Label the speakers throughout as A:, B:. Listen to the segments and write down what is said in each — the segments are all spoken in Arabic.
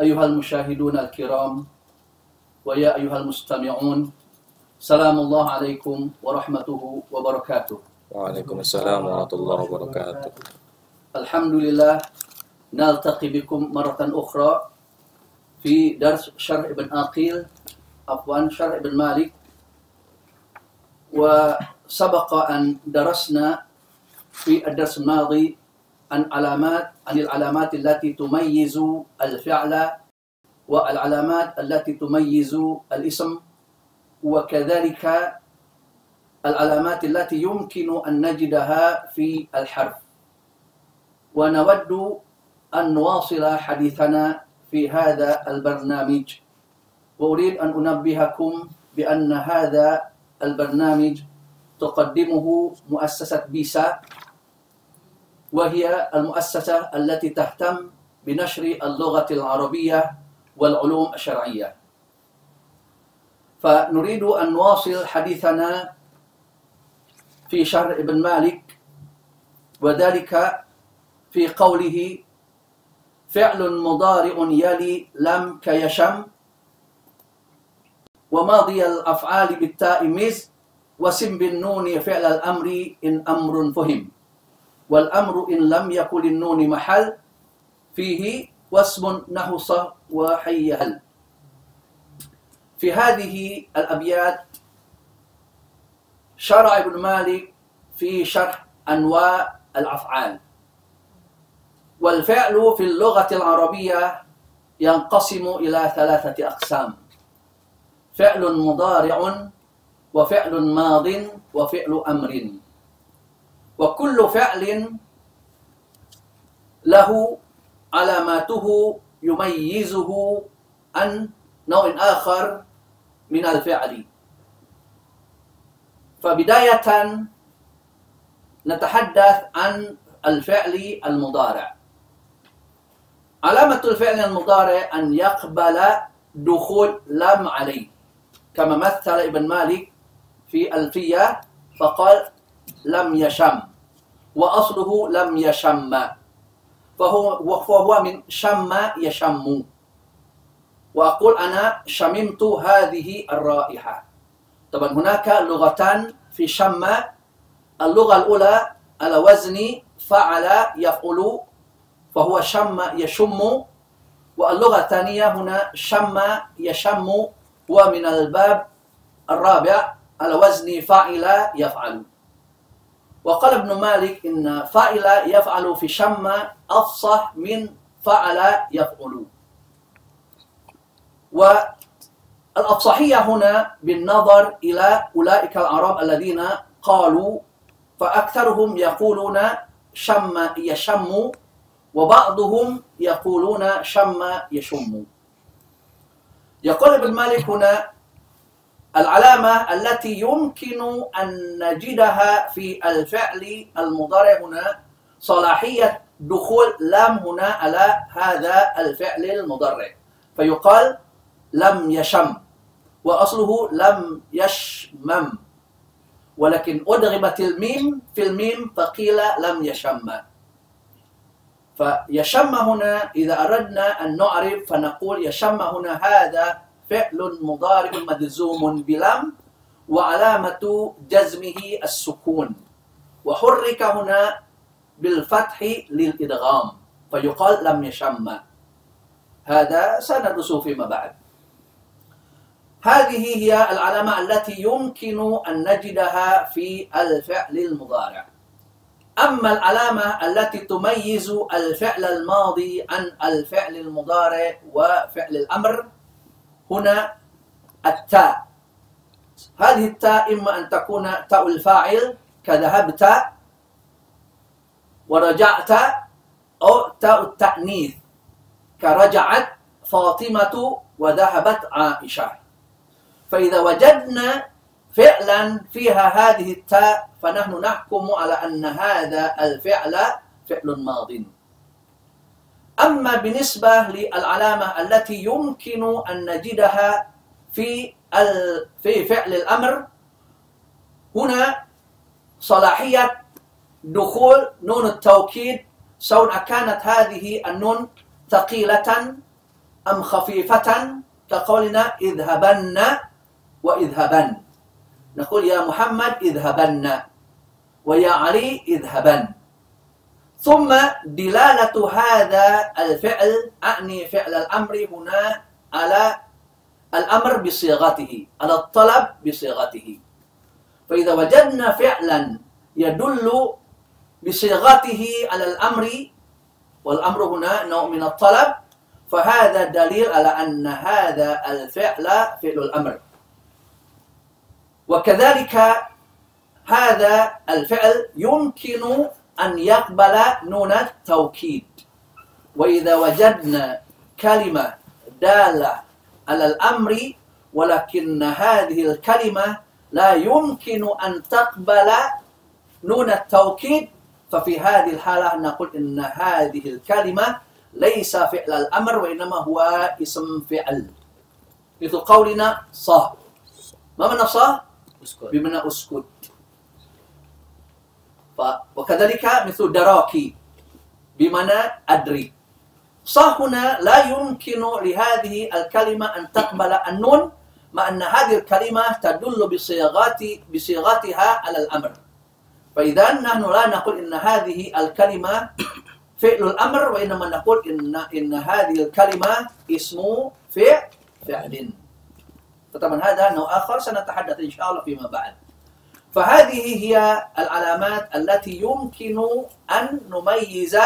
A: أيها المشاهدون الكرام ويا أيها المستمعون سلام الله عليكم ورحمته وبركاته.
B: وعليكم السلام ورحمة الله وبركاته.
A: الحمد لله نلتقي بكم مرة أخرى في درس شرح ابن آقيل عفوا شرح ابن مالك وسبق أن درسنا في الدرس الماضي عن علامات عن العلامات التي تميز الفعل والعلامات التي تميز الاسم وكذلك العلامات التي يمكن أن نجدها في الحرف. ونود أن نواصل حديثنا في هذا البرنامج. وأريد أن أنبهكم بأن هذا البرنامج تقدمه مؤسسة بيسا. وهي المؤسسة التي تهتم بنشر اللغة العربية والعلوم الشرعية. فنريد أن نواصل حديثنا في شهر ابن مالك وذلك في قوله فعل مضارع يلي لم كيشم وماضي الأفعال بالتاء مز وسم بالنون فعل الأمر إن أمر فهم. والأمر إن لم يكن للنون محل فيه واسم نحص وحيهل في هذه الأبيات شرع ابن مالك في شرح أنواع الأفعال. والفعل في اللغة العربية ينقسم إلى ثلاثة أقسام فعل مضارع وفعل ماض وفعل أمر. وكل فعل له علاماته يميزه عن نوع آخر من الفعل. فبداية نتحدث عن الفعل المضارع. علامة الفعل المضارع أن يقبل دخول لم عليه كما مثل ابن مالك في ألفية فقال لم يشم وأصله لم يشم. فهو وهو من شم يشم. وأقول أنا شممت هذه الرائحة. طبعا هناك لغتان في شم. اللغة الأولى على وزن فعل يفعل فهو شم يشم. واللغة الثانية هنا شم يشم. ومن الباب الرابع على وزن فاعل يفعل. وقال ابن مالك إن فاعل يفعل في شم أفصح من فعل يفعل. والأفصحية هنا بالنظر إلى أولئك العرب الذين قالوا فأكثرهم يقولون شم يشم وبعضهم يقولون شم يشم. يقول ابن مالك هنا العلامة التي يمكن أن نجدها في الفعل المضارع هنا صلاحية دخول لام هنا على هذا الفعل المضارع. فيقال لم يشم وأصله لم يشمم. ولكن أدغمت الميم في الميم فقيل لم يشم. فيشم هنا إذا أردنا أن نعرف فنقول يشم هنا هذا فعل مضارع مجزوم بلم وعلامة جزمه السكون. وحرك هنا بالفتح للإدغام فيقال لم يشم. هذا سندرس فيما بعد. هذه هي العلامة التي يمكن أن نجدها في الفعل المضارع. أما العلامة التي تميز الفعل الماضي عن الفعل المضارع وفعل الأمر هنا التاء. هذه التاء إما أن تكون تاء الفاعل كذهبت ورجعت أو تاء التأنيث كرجعت فاطمة وذهبت عائشة. فإذا وجدنا فعلا فيها هذه التاء فنحن نحكم على أن هذا الفعل فعل ماض. أما بالنسبة للعلامة التي يمكن أن نجدها في في فعل الأمر هنا صلاحية دخول نون التوكيد سواء كانت هذه النون ثقيلة أم خفيفة كقولنا اذهبن وإذهبن. نقول يا محمد اذهبن ويا علي اذهبن. ثم دلالة هذا الفعل أعني فعل الأمر هنا على الأمر بصيغته على الطلب بصيغته. فإذا وجدنا فعلا يدل بصيغته على الأمر والأمر هنا نوع من الطلب فهذا دليل على أن هذا الفعل فعل الأمر. وكذلك هذا الفعل يمكن أن يقبل نون التوكيد. وإذا وجدنا كلمة دالة على الأمر ولكن هذه الكلمة لا يمكن أن تقبل نون التوكيد ففي هذه الحالة نقول إن هذه الكلمة ليس فعل الأمر وإنما هو اسم فعل. مثل قولنا صا ما معنى؟
B: اسكت.
A: بمعنى اسكت. ف- وكذلك مثل دراكي بمعنى أدري. صح هنا لا يمكن لهذه الكلمة أن تقبل النون مع أن هذه الكلمة تدل بصيغات بصيغتها على الأمر. فإذا نحن لا نقول إن هذه الكلمة فعل الأمر وإنما نقول إن إن هذه الكلمة اسم فعل فعل. فطبعا هذا نوع آخر سنتحدث إن شاء الله فيما بعد. فهذه هي العلامات التي يمكن أن نميز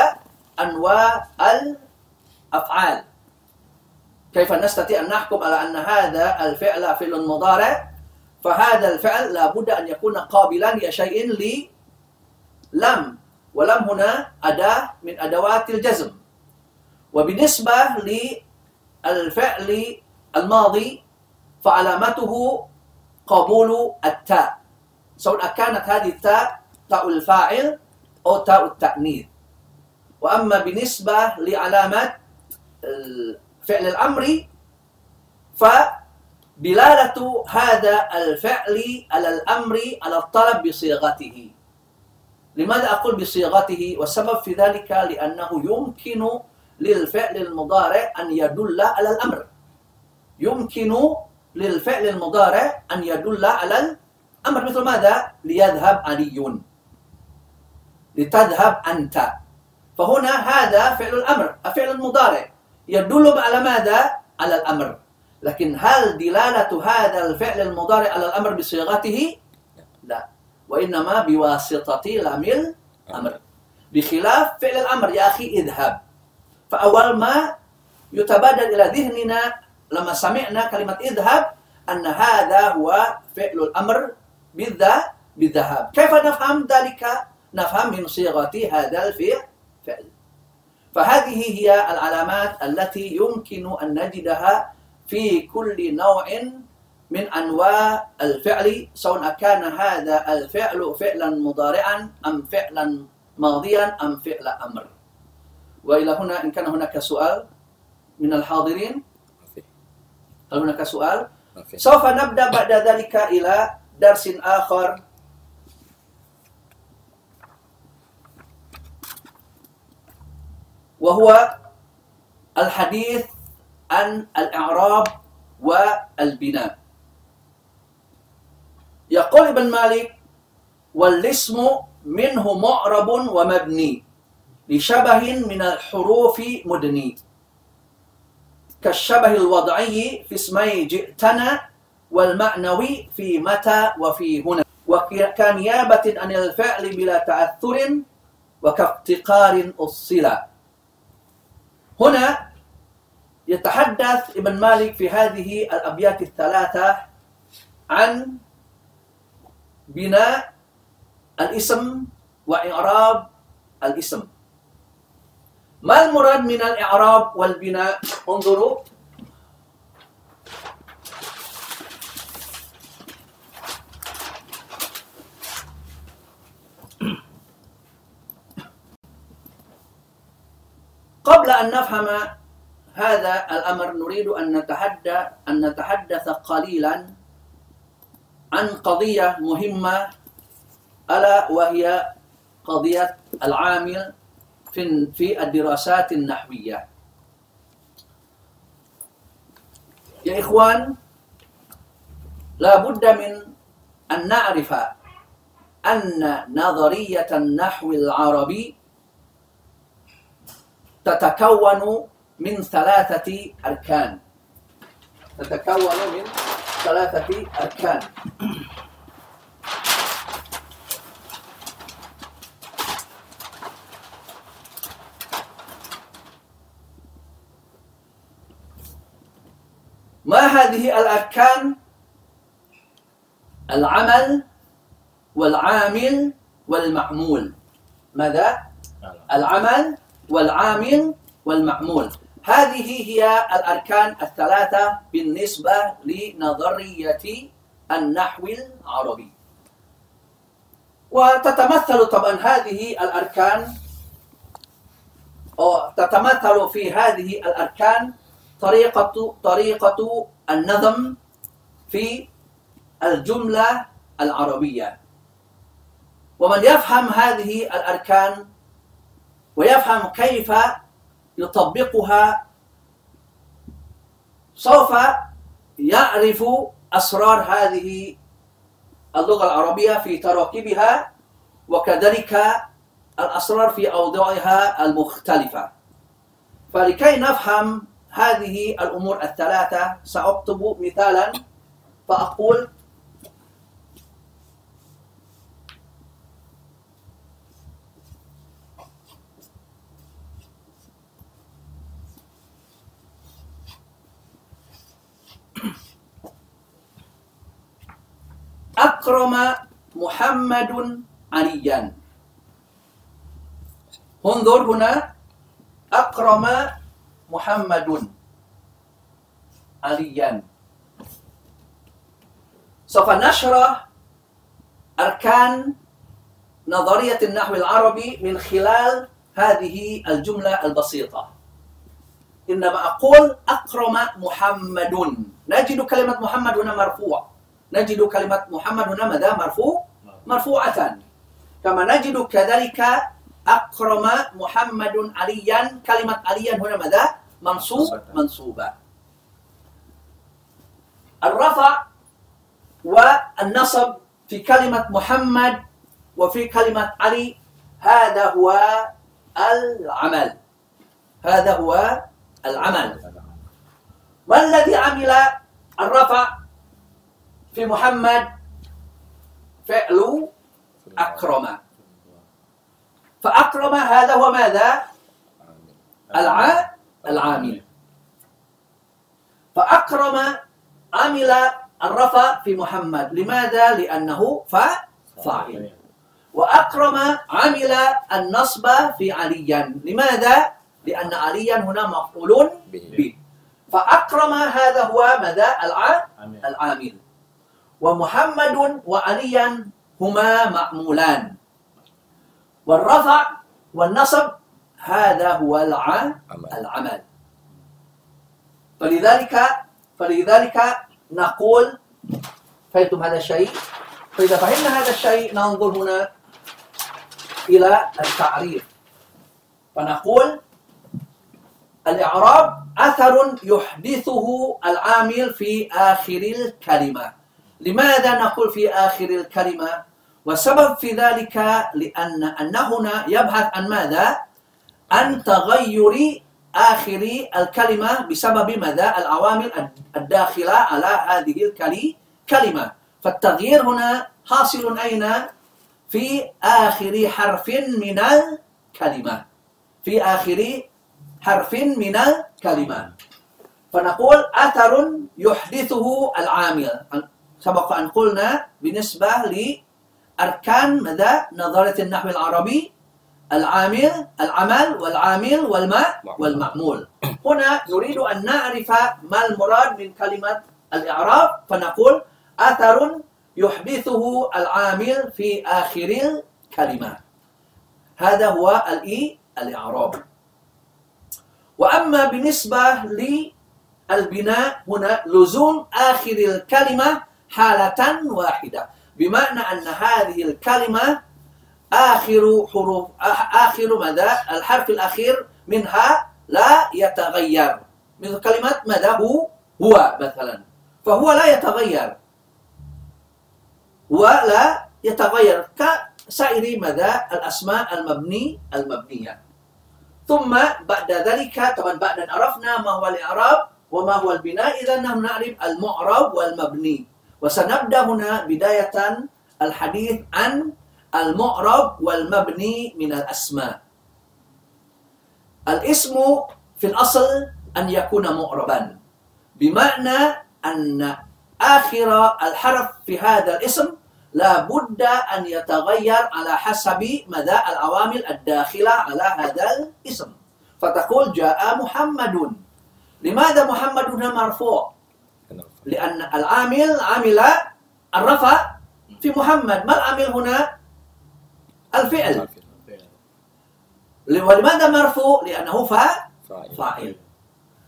A: أنواع الأفعال. كيف نستطيع أن نحكم على أن هذا الفعل فعل مضارع؟ فهذا الفعل لابد أن يكون قابلا لشيء لم ولم هنا أداة من أدوات الجزم. وبالنسبة للفعل الماضي فعلامته قبول التاء. سواء كانت هذه التاء تاء الفاعل أو تاء التأنيث. وأما بالنسبة لعلامة فعل الأمر فدلالة هذا الفعل على الأمر على الطلب بصيغته. لماذا أقول بصيغته؟ والسبب في ذلك لأنه يمكن للفعل المضارع أن يدل على الأمر. يمكن للفعل المضارع أن يدل على الأمر مثل ماذا؟ ليذهب علي. لتذهب أنت. فهنا هذا فعل الأمر الفعل المضارع. يدل على ماذا؟ على الأمر. لكن هل دلالة هذا الفعل المضارع على الأمر بصيغته؟ لا. وإنما بواسطة لام الأمر. بخلاف فعل الأمر يا أخي اذهب. فأول ما يتبادل إلى ذهننا لما سمعنا كلمة اذهب أن هذا هو فعل الأمر بالذا بالذهاب كيف نفهم ذلك؟ نفهم من صيغة هذا الفعل. فهذه هي العلامات التي يمكن أن نجدها في كل نوع من أنواع الفعل سواء كان هذا الفعل فعلا مضارعا أم فعلا ماضيا أم فعل أمر. وإلى هنا إن كان هناك سؤال من الحاضرين؟ هل هناك سؤال؟ سوف نبدأ بعد ذلك إلى درس آخر. وهو الحديث عن الإعراب والبناء. يقول ابن مالك والاسم منه معرب ومبني لشبه من الحروف مدني كالشبه الوضعي في اسمي جئتنا والمعنوي في متى وفي هنا. وكنيابة عن الفعل بلا تأثر وكافتقار الصلة هنا يتحدث ابن مالك في هذه الأبيات الثلاثة عن بناء الاسم وإعراب الاسم. ما المراد من الإعراب والبناء؟ انظروا. قبل أن نفهم هذا الأمر نريد أن نتحدث أن نتحدث قليلا عن قضية مهمة ألا وهي قضية العامل في في الدراسات النحوية. يا إخوان لا بد من أن نعرف أن نظرية النحو العربي تتكون من ثلاثة أركان تتكون من ثلاثة أركان ما هذه الأركان؟ العمل والعامل والمعمول ماذا؟ العمل والعامل والمعمول. هذه هي الأركان الثلاثة بالنسبة لنظرية النحو العربي. وتتمثل طبعا هذه الأركان أو تتمثل في هذه الأركان طريقة طريقة النظم في الجملة العربية. ومن يفهم هذه الأركان ويفهم كيف يطبقها سوف يعرف أسرار هذه اللغة العربية في تراكيبها وكذلك الأسرار في أوضاعها المختلفة. فلكي نفهم هذه الأمور الثلاثة سأكتب مثالا فأقول أكرم محمد عليا. انظر هنا. أكرم محمد عليا. سوف نشرح أركان نظرية النحو العربي من خلال هذه الجملة البسيطة. إنما أقول أكرم محمد. نجد كلمة محمد هنا مرفوع نجد كلمة محمد هنا ماذا مرفوع مرفوعة كما نجد كذلك أكرم محمد عليا كلمة عليا هنا ماذا منصوب منصوبة. الرفع والنصب في كلمة محمد وفي كلمة علي هذا هو العمل. هذا هو العمل. ما الذي عمل؟ الرفع في محمد فعل أكرم. فأكرم هذا هو ماذا؟ الع العامل. فأكرم عمل الرفع في محمد. لماذا؟ لأنه فاعل. وأكرم عمل النصب في عليا. لماذا؟ لأن عليا هنا مفعول به. فأكرم هذا هو ماذا؟ العامل. ومحمد وعليا هما معمولان والرفع والنصب هذا هو العمل فلذلك فلذلك نقول فهمتم هذا الشيء فإذا فهمنا هذا الشيء ننظر هنا إلى التعريف فنقول الإعراب أثر يحدثه العامل في آخر الكلمة لماذا نقول في آخر الكلمة؟ والسبب في ذلك لأن أن هنا يبحث عن ماذا؟ عن تغير آخر الكلمة بسبب ماذا؟ العوامل الداخلة على هذه الكلمة. فالتغيير هنا حاصل أين؟ في آخر حرف من الكلمة. في آخر حرف من الكلمة. فنقول أثر يحدثه العامل. سبق أن قلنا بالنسبة لأركان ماذا؟ نظرية النحو العربي العامل العمل والعامل والماء والمعمول. هنا نريد أن نعرف ما المراد من كلمة الإعراب فنقول أثر يحدثه العامل في آخر الكلمة. هذا هو الإي الإعراب. وأما بالنسبة للبناء هنا لزوم آخر الكلمة حالة واحدة. بمعنى أن هذه الكلمة آخر حروف آخر ماذا؟ الحرف الأخير منها لا يتغير. مثل كلمة ماذا؟ هو هو مثلا. فهو لا يتغير. ولا يتغير. كسائر مدى الأسماء المبني المبنية. ثم بعد ذلك طبعا بعد أن عرفنا ما هو الإعراب وما هو البناء إذا نعرف المعرب والمبني. وسنبدأ هنا بداية الحديث عن المعرب والمبني من الأسماء. الاسم في الأصل أن يكون معربا بمعنى أن آخر الحرف في هذا الاسم لا بد أن يتغير على حسب مدى العوامل الداخلة على هذا الاسم. فتقول جاء محمد لماذا محمد هنا مرفوع? لأن العامل عمل الرفع في محمد. ما العامل هنا؟ الفعل. ولماذا مرفوع؟ لأنه فاعل.
B: Fa'il.
A: فاعل.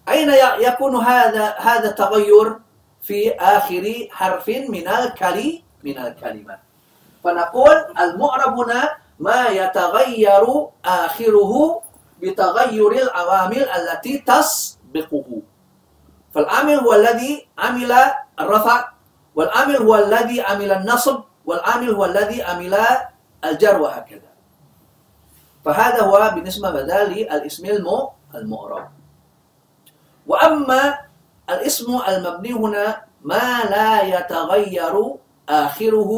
A: أين يكون هذا هذا التغير؟ في آخر حرف من الكلي من الكلمة. فنقول المعرب هنا ما يتغير آخره بتغير العوامل التي تسبقه. فالعامل هو الذي عمل الرفع والعامل هو الذي عمل النصب والعامل هو الذي عمل الجر وهكذا. فهذا هو بالنسبة بدل للاسم المعرب. وأما الاسم المبني هنا ما لا يتغير آخره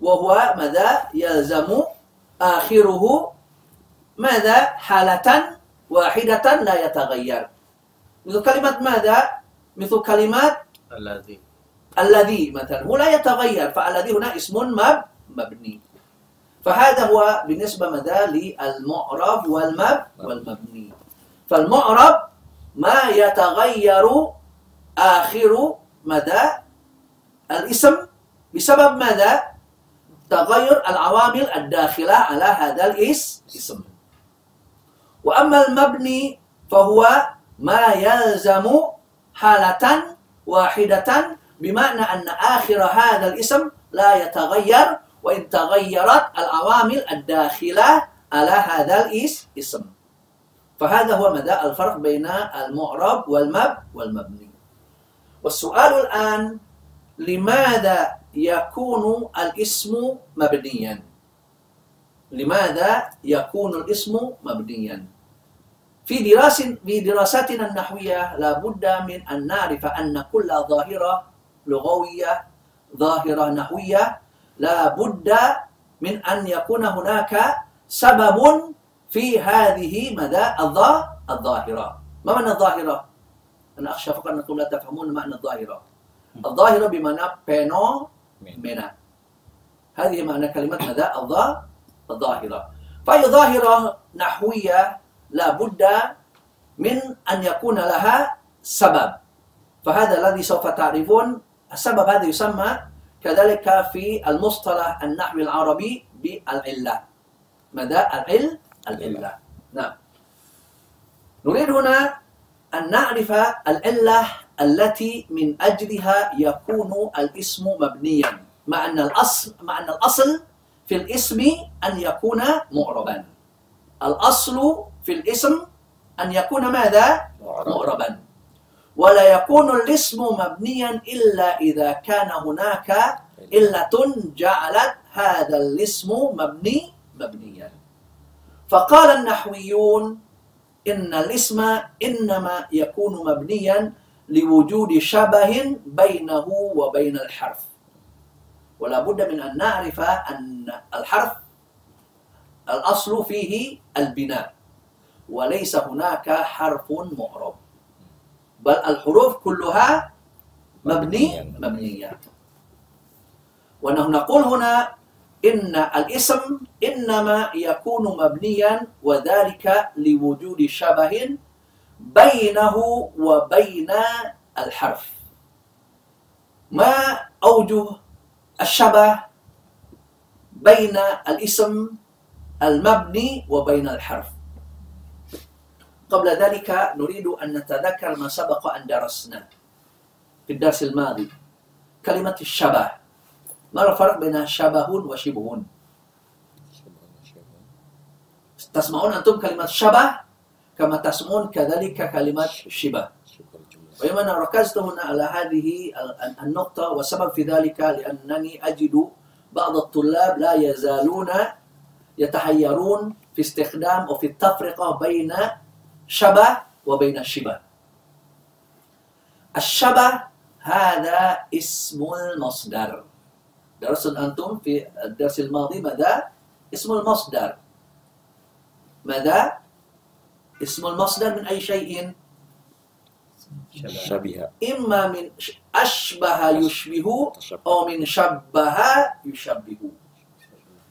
A: وهو ماذا؟ يلزم آخره ماذا؟ حالة واحدة لا يتغير. مثل كلمة ماذا؟ مثل كلمات
C: الذي.
A: الذي مثلا. هو لا يتغير فالذي هنا اسم مب مبني. فهذا هو بالنسبة ماذا للمعرب والمب والمبني. فالمعرب ما يتغير آخر مدى الاسم بسبب ماذا؟ تغير العوامل الداخلة على هذا الاسم وأما المبني فهو ما يلزم حالة واحدة بمعنى أن آخر هذا الاسم لا يتغير وإن تغيرت العوامل الداخلة على هذا الاسم فهذا هو مدى الفرق بين المعرب والمب والمبني. والسؤال الآن لماذا يكون الاسم مبنيا؟ لماذا يكون الاسم مبنيا؟ في دراسة في دراساتنا النحوية لابد من أن نعرف أن كل ظاهرة لغوية ظاهرة نحوية لابد من أن يكون هناك سبب في هذه مدى الظا- الظاهرة. ما معنى الظاهرة؟ أنا أخشى فقط أنكم لا تفهمون معنى الظاهرة. الظاهرة بمعنى بينو. منا هذه معنى كلمة مدى الظا- الظاهرة. فأي ظاهرة نحوية لابد من أن يكون لها سبب. فهذا الذي سوف تعرفون السبب هذا يسمى كذلك في المصطلح النحوي العربي بالعلة. مدى العل العلة. نعم. نريد هنا أن نعرف العلة التي من أجلها يكون الاسم مبنيا مع أن الأصل مع أن الأصل في الاسم أن يكون معربا. الأصل في الاسم أن يكون ماذا؟ معربا. ولا يكون الاسم مبنيا إلا إذا كان هناك علة جعلت هذا الاسم مبني مبنيا. فقال النحويون إن الاسم إنما يكون مبنيا لوجود شبه بينه وبين الحرف. ولا بد من أن نعرف أن الحرف الأصل فيه البناء وليس هناك حرف معرب بل الحروف كلها مبني مبنية. ونحن نقول هنا إن الاسم إنما يكون مبنيا وذلك لوجود شبه بينه وبين الحرف. ما أوجه الشبه بين الاسم المبني وبين الحرف. قبل ذلك نريد أن نتذكر ما سبق أن درسنا في الدرس الماضي. كلمة الشبه. ما الفرق بين شبه وشبه تسمعون أنتم كلمة شبه كما تسمعون كذلك كلمة شبه. وإنما ركزت هنا على هذه ال- النقطة والسبب في ذلك لأنني أجد بعض الطلاب لا يزالون يتحيرون في استخدام أو في التفرقة بين شبه وبين الشبه الشبه هذا اسم المصدر درس أنتم في الدرس الماضي ماذا؟ اسم المصدر ماذا؟ اسم المصدر من أي شيء؟
B: شبيه
A: إما من أشبه يشبه أو من شبه يشبه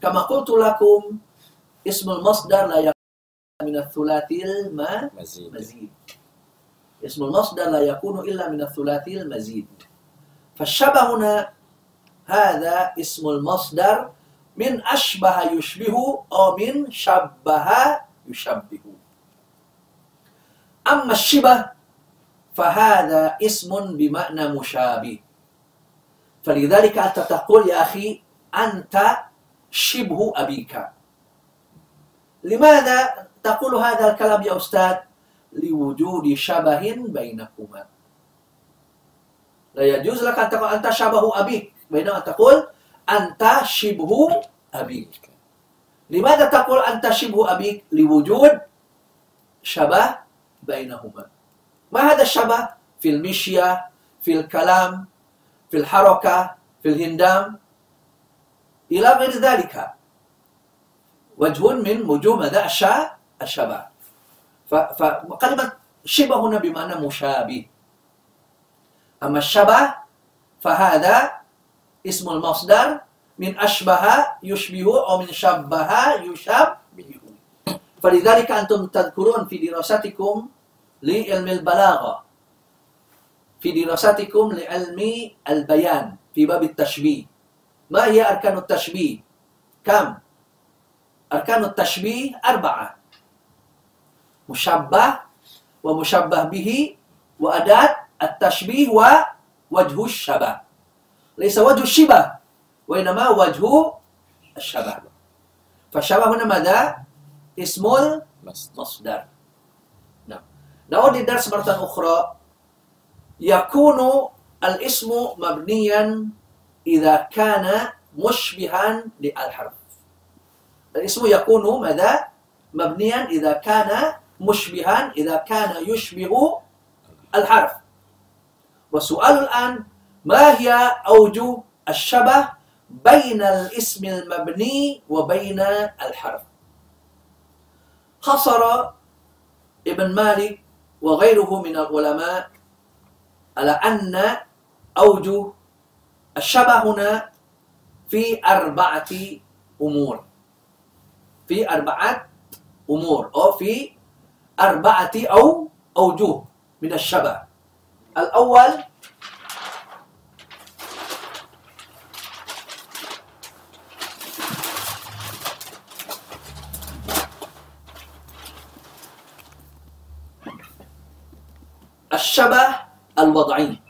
A: كما قلت لكم اسم المصدر لا يكون من الثلاثي
B: مزيد.
A: المزيد اسم المصدر لا يكون إلا من الثلاثي المزيد. فالشبه هنا هذا اسم المصدر من أشبه يشبه أو من شبه يشبه. أما الشبه فهذا اسم بمعنى مشابه. فلذلك أنت تقول يا أخي أنت شبه أبيك. لماذا تقول هذا الكلام يا أستاذ؟ لوجود شبه بينكما. لا يجوز لك أن تقول أنت شبه أبيك بينما تقول أنت شبه أبيك. لماذا تقول أنت شبه أبيك؟ لوجود شبه بينهما. ما هذا الشبه؟ في المشية في الكلام في الحركة في الهندام. إلى غير ذلك. وجه من وجوه ماذا الشبه فكلمة شبه هنا بمعنى مشابه. أما الشبه فهذا اسم المصدر من أشبه يشبه أو من شبه يشبه. فلذلك أنتم تذكرون في دراستكم لعلم البلاغة. في دراستكم لعلم البيان في باب التشبيه. ما هي أركان التشبيه؟ كم؟ أركان التشبيه أربعة. مشبه ومشبه به وأداة التشبيه ووجه الشبه. ليس وجه الشبه وإنما وجه الشبه. فالشبه هنا ماذا؟ اسم
B: مصدر.
A: المصدر. نعم. نعود للدرس مرة أخرى. يكون الاسم مبنيا إذا كان مشبها للحرف. الاسم يكون ماذا؟ مبنيا إذا كان مشبها إذا كان يشبه الحرف. والسؤال الآن ما هي أوجه الشبه بين الاسم المبني وبين الحرف؟ حصر ابن مالك وغيره من العلماء على أن أوجه الشبه هنا في أربعة أمور. في أربعة أمور أو في أربعة أو أوجه من الشبه. الأول الشبه الوضعي.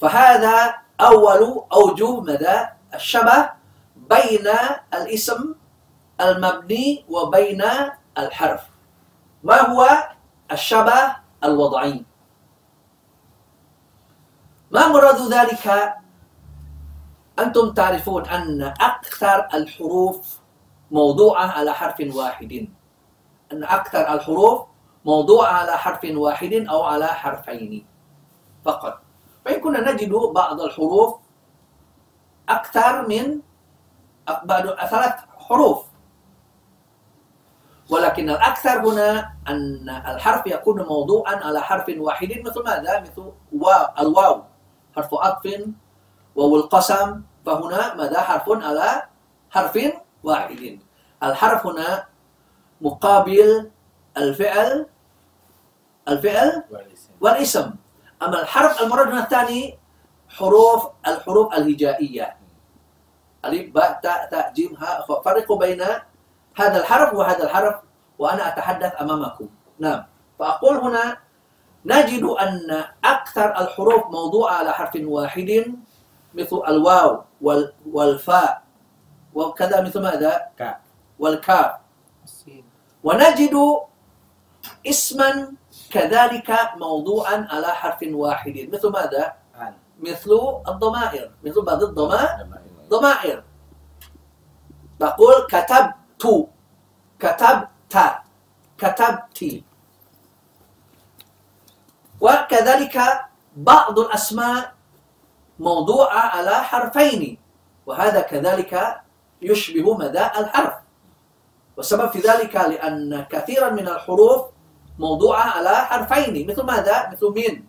A: فهذا أول أوجه مدى الشبه بين الاسم المبني وبين الحرف. ما هو الشبه الوضعي؟ ما مراد ذلك؟ أنتم تعرفون أن أكثر الحروف موضوعة على حرف واحد. أن أكثر الحروف موضوعة على حرف واحد أو على حرفين فقط. فإن كنا نجد بعض الحروف أكثر من بعد ثلاث حروف. ولكن الأكثر هنا أن الحرف يكون موضوعا على حرف واحد مثل ماذا؟ مثل واو الواو. حرف عطف واو القسم. فهنا ماذا؟ حرف على حرف واحد. الحرف هنا مقابل الفعل الفعل والاسم. أما الحرف المراد هنا الثاني حروف الحروف الهجائية. ألف باء تاء تاء جيم هاء فرقوا بين هذا الحرف وهذا الحرف وأنا أتحدث أمامكم. نعم. فأقول هنا نجد أن أكثر الحروف موضوعة على حرف واحد مثل الواو وال والفاء وكذا مثل ماذا؟
C: كاف.
A: والكاف. ونجد اسما كذلك موضوعا على حرف واحد. مثل ماذا؟
C: عن.
A: مثل الضمائر. مثل بعض الضمائر
B: ضمائر.
A: تقول كتبت. كتبت. كتبت. وكذلك بعض الأسماء موضوعة على حرفين. وهذا كذلك يشبه مدى الحرف. والسبب في ذلك لأن كثيرا من الحروف موضوعة على حرفين مثل ماذا؟ مثل من؟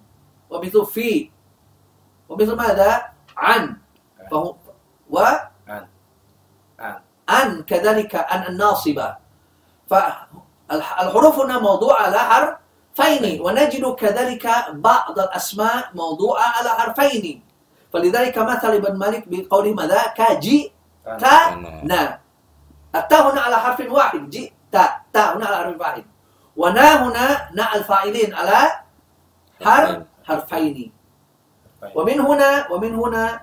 A: ومثل في؟ ومثل ماذا؟ عن. فهو و؟
C: عن. عن.
A: أن كذلك أن الناصبة فالحروف هنا موضوعة على حرفين ونجد كذلك بعض الأسماء موضوعة على حرفين. فلذلك مثل ابن مالك بقوله ماذا؟ كجي تا نا. التاء هنا على حرف واحد جي تا تا هنا على حرف واحد. ونا هنا نا الفاعلين على حرف حرفين. ومن هنا ومن هنا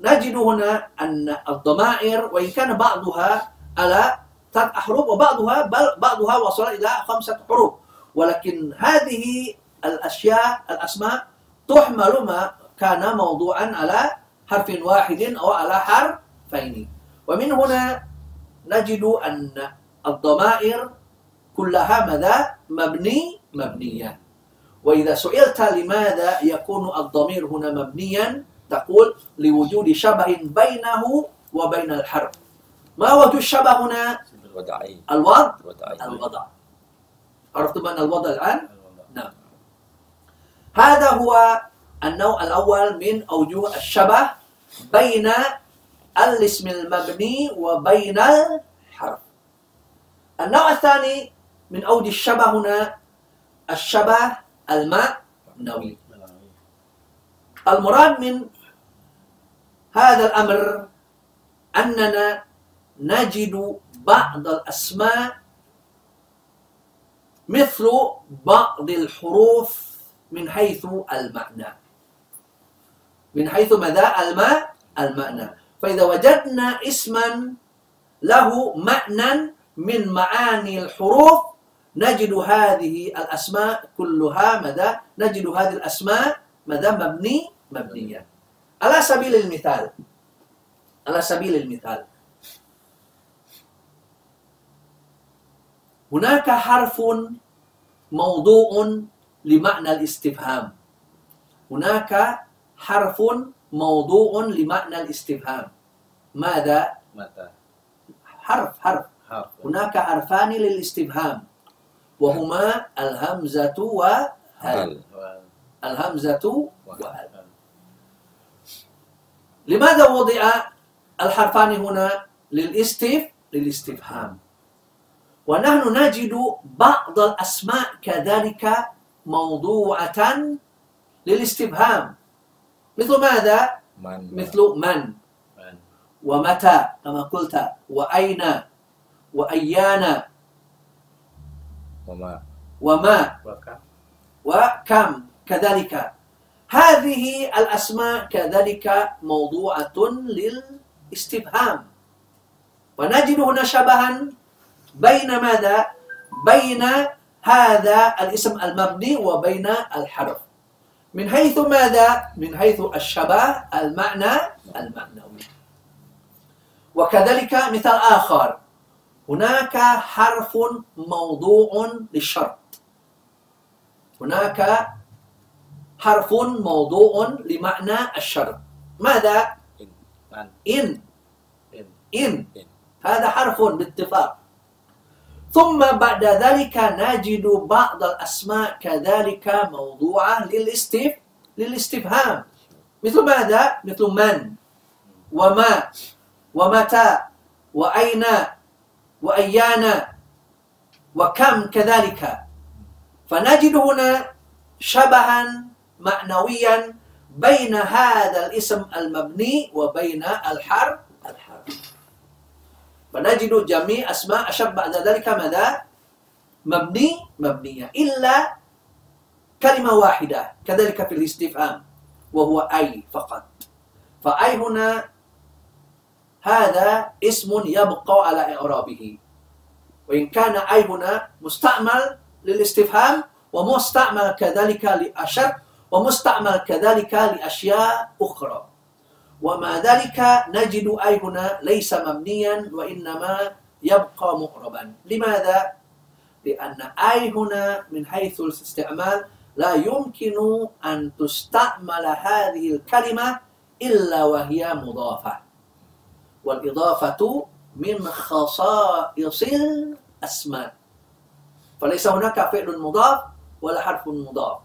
A: نجد هنا أن الضمائر وإن كان بعضها على ثلاث أحرف وبعضها بل بعضها وصل إلى خمسة حروف. ولكن هذه الأشياء الأسماء تحمل ما كان موضوعا على حرف واحد أو على حرفين. ومن هنا نجد أن الضمائر كلها ماذا؟ مبني مبنية. وإذا سئلت لماذا يكون الضمير هنا مبنيا؟ تقول لوجود شبه بينه وبين الحرف. ما وجه الشبه هنا؟
B: الوضعي.
A: الوضع؟
B: الوضعي.
A: الوضع. عرفتم أن الوضع الآن؟
C: الوضع.
A: نعم. هذا هو النوع الأول من أوجه الشبه بين الاسم المبني وبين الحرف. النوع الثاني من أوجه الشبه هنا الشبه المعنوي
C: معنوي.
A: المراد من هذا الأمر أننا نجد بعض الأسماء مثل بعض الحروف من حيث المعنى. من حيث ماذا؟ الماء المعنى. فإذا وجدنا اسما له معنى من معاني الحروف نجد هذه الأسماء كلها ماذا نجد هذه الأسماء ماذا مبني مبنية. على سبيل المثال على سبيل المثال. هناك حرف موضوع لمعنى الاستفهام. هناك حرف موضوع لمعنى الاستفهام. ماذا؟
C: متى؟
A: حرف حرف.
C: حرف.
A: هناك حرفان للاستفهام. وهما الهمزة وهل الهمزة وهل. لماذا وضع الحرفان هنا للاستف؟ للاستفهام. ونحن نجد بعض الأسماء كذلك موضوعة للاستفهام. مثل ماذا؟
B: من.
A: مثل من.
C: من.
A: ومتى كما قلت وأين وأيان
B: وما.
A: وما.
C: وكم.
A: وكم. كذلك. هذه الأسماء كذلك موضوعة للاستفهام. ونجد هنا شبها بين ماذا؟ بين هذا الاسم المبني وبين الحرف. من حيث ماذا؟ من حيث الشبه المعنى المعنوي. وكذلك مثال آخر. هناك حرف موضوع للشرط. هناك حرف موضوع لمعنى الشرط. ماذا؟ إن.
C: إن.
A: إن.
B: إن.
A: هذا حرف باتفاق. ثم بعد ذلك نجد بعض الأسماء كذلك موضوعة للاستف للاستفهام. مثل ماذا؟ مثل من وما ومتى وأين وأيان وكم كذلك. فنجد هنا شبها معنويا بين هذا الاسم المبني وبين الحرف الحرف. فنجد جميع أسماء أشب بعد ذلك ماذا؟ مبني مبنية. إلا كلمة واحدة كذلك في الاستفهام وهو أي فقط. فأي هنا هذا اسم يبقى على إعرابه. وإن كان أي هنا مستعمل للاستفهام ومستعمل كذلك لأشر ومستعمل كذلك لأشياء أخرى. ومع ذلك نجد أي هنا ليس مبنيا وإنما يبقى مقربا. لماذا؟ لأن أي هنا من حيث الاستعمال لا يمكن أن تستعمل هذه الكلمة إلا وهي مضافة. والإضافة من خصائص الأسماء. فليس هناك فعل مضاف ولا حرف مضاف.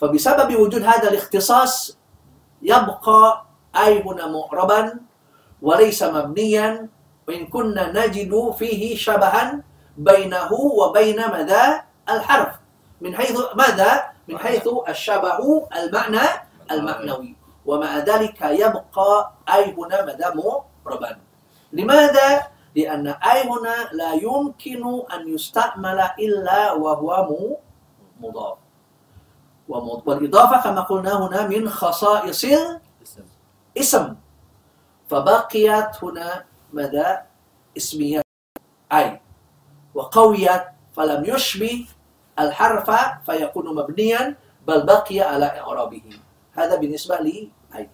A: فبسبب وجود هذا الاختصاص يبقى أي هنا معربا وليس مبنيا وإن كنا نجد فيه شبها بينه وبين ماذا؟ الحرف. من حيث ماذا؟ من حيث الشبه المعنى المعنوي. ومع ذلك يبقى أي هنا ماذا معربا لماذا لأن أي هنا لا يمكن أن يستعمل إلا وهو مضاف والإضافة كما قلنا هنا من خصائص
C: اسم
A: الاسم فبقيت هنا مدى اسمية أي وقويت فلم يشبه الحرف فيكون مبنيا بل بقي على إعرابه هذا بالنسبة لي أي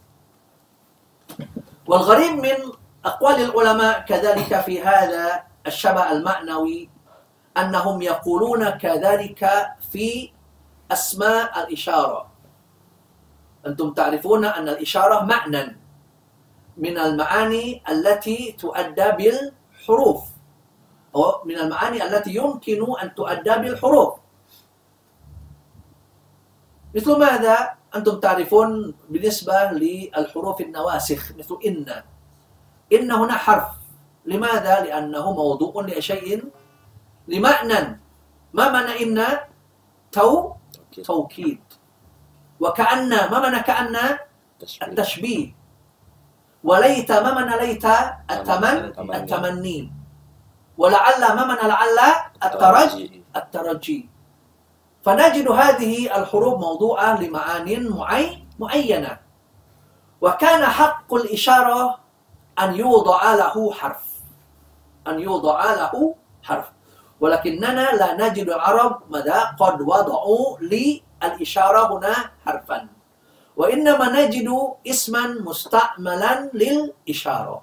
A: والغريب من أقوال العلماء كذلك في هذا الشبه المعنوي أنهم يقولون كذلك في أسماء الإشارة أنتم تعرفون أن الإشارة معنى من المعاني التي تؤدى بالحروف أو من المعاني التي يمكن أن تؤدى بالحروف مثل ماذا؟ أنتم تعرفون بالنسبة للحروف النواسخ مثل إن. إن هنا حرف. لماذا؟ لأنه موضوع لشيء لمعنى. ما معنى إن؟ تو توكيد. وكأن ما معنى كأن؟
B: تشبيه
A: التشبيه. وليت ما معنى ليت؟ التمن
B: تمني.
A: التمني. ولعل ما معنى لعل؟ الترج
B: ترجي.
A: الترجي. فنجد هذه الحروف موضوعة لمعان معي معينة. وكان حق الإشارة أن يوضع له حرف. أن يوضع له حرف. ولكننا لا نجد العرب ماذا؟ قد وضعوا للإشارة هنا حرفا. وإنما نجد اسما مستعملا للإشارة.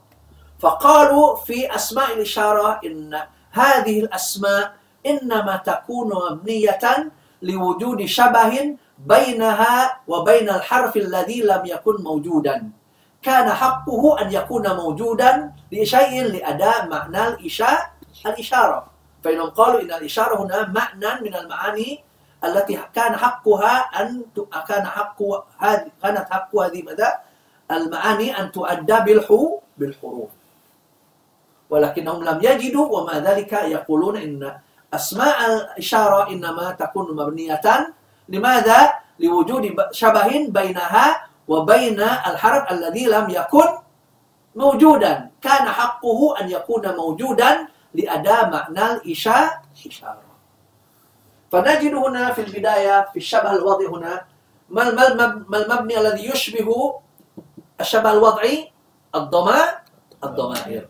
A: فقالوا في أسماء الإشارة إن هذه الأسماء إنما تكون مبنية لوجود شبه بينها وبين الحرف الذي لم يكن موجودا. كان حقه أن يكون موجودا لشيء لأداء معنى الإشاء الإشارة. فإنهم قالوا إن الإشارة هنا معنى من المعاني التي كان حقها أن كان حق هذه كانت حق هذه ماذا؟ المعاني أن تؤدى بالحو بالحروف. ولكنهم لم يجدوا ومع ذلك يقولون إن أسماء الإشارة إنما تكون مبنية لماذا؟ لوجود شبه بينها وبين الحرف الذي لم يكن موجودا. كان حقه أن يكون موجودا لأداء معنى الإشاء إشارة فنجد هنا في البداية في الشبه الوضعي هنا ما الم- الم- ما المبني الذي يشبه الشبه الوضعي؟ الضماء. الضمائر